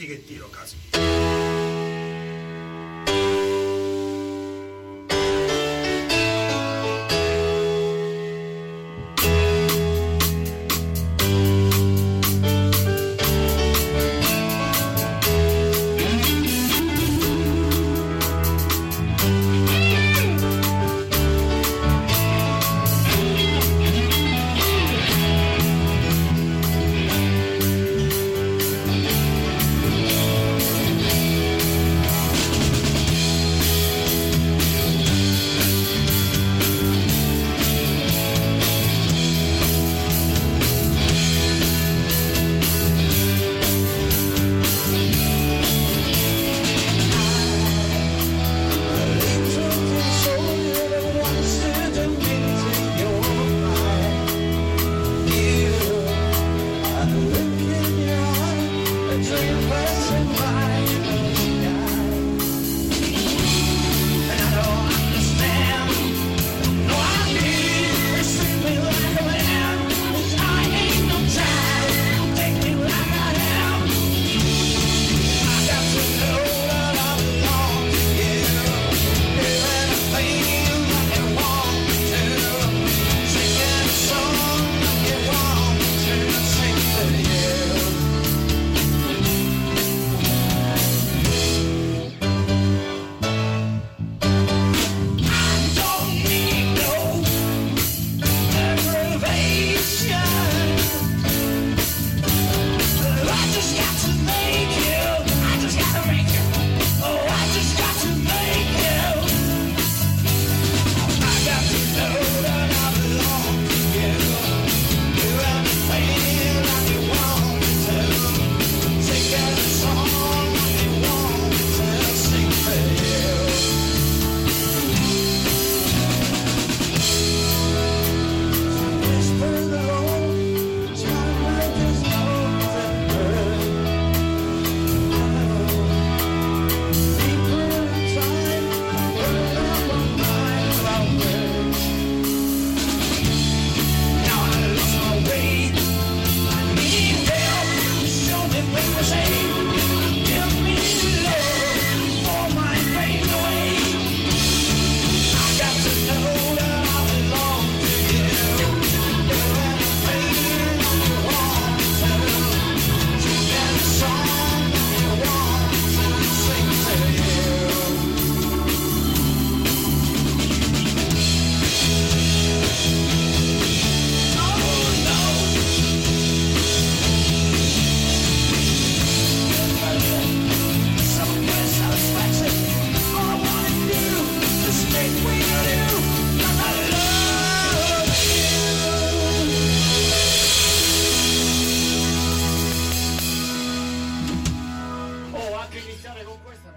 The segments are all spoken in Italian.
Che tiro, casi.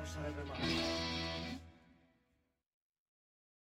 much time in my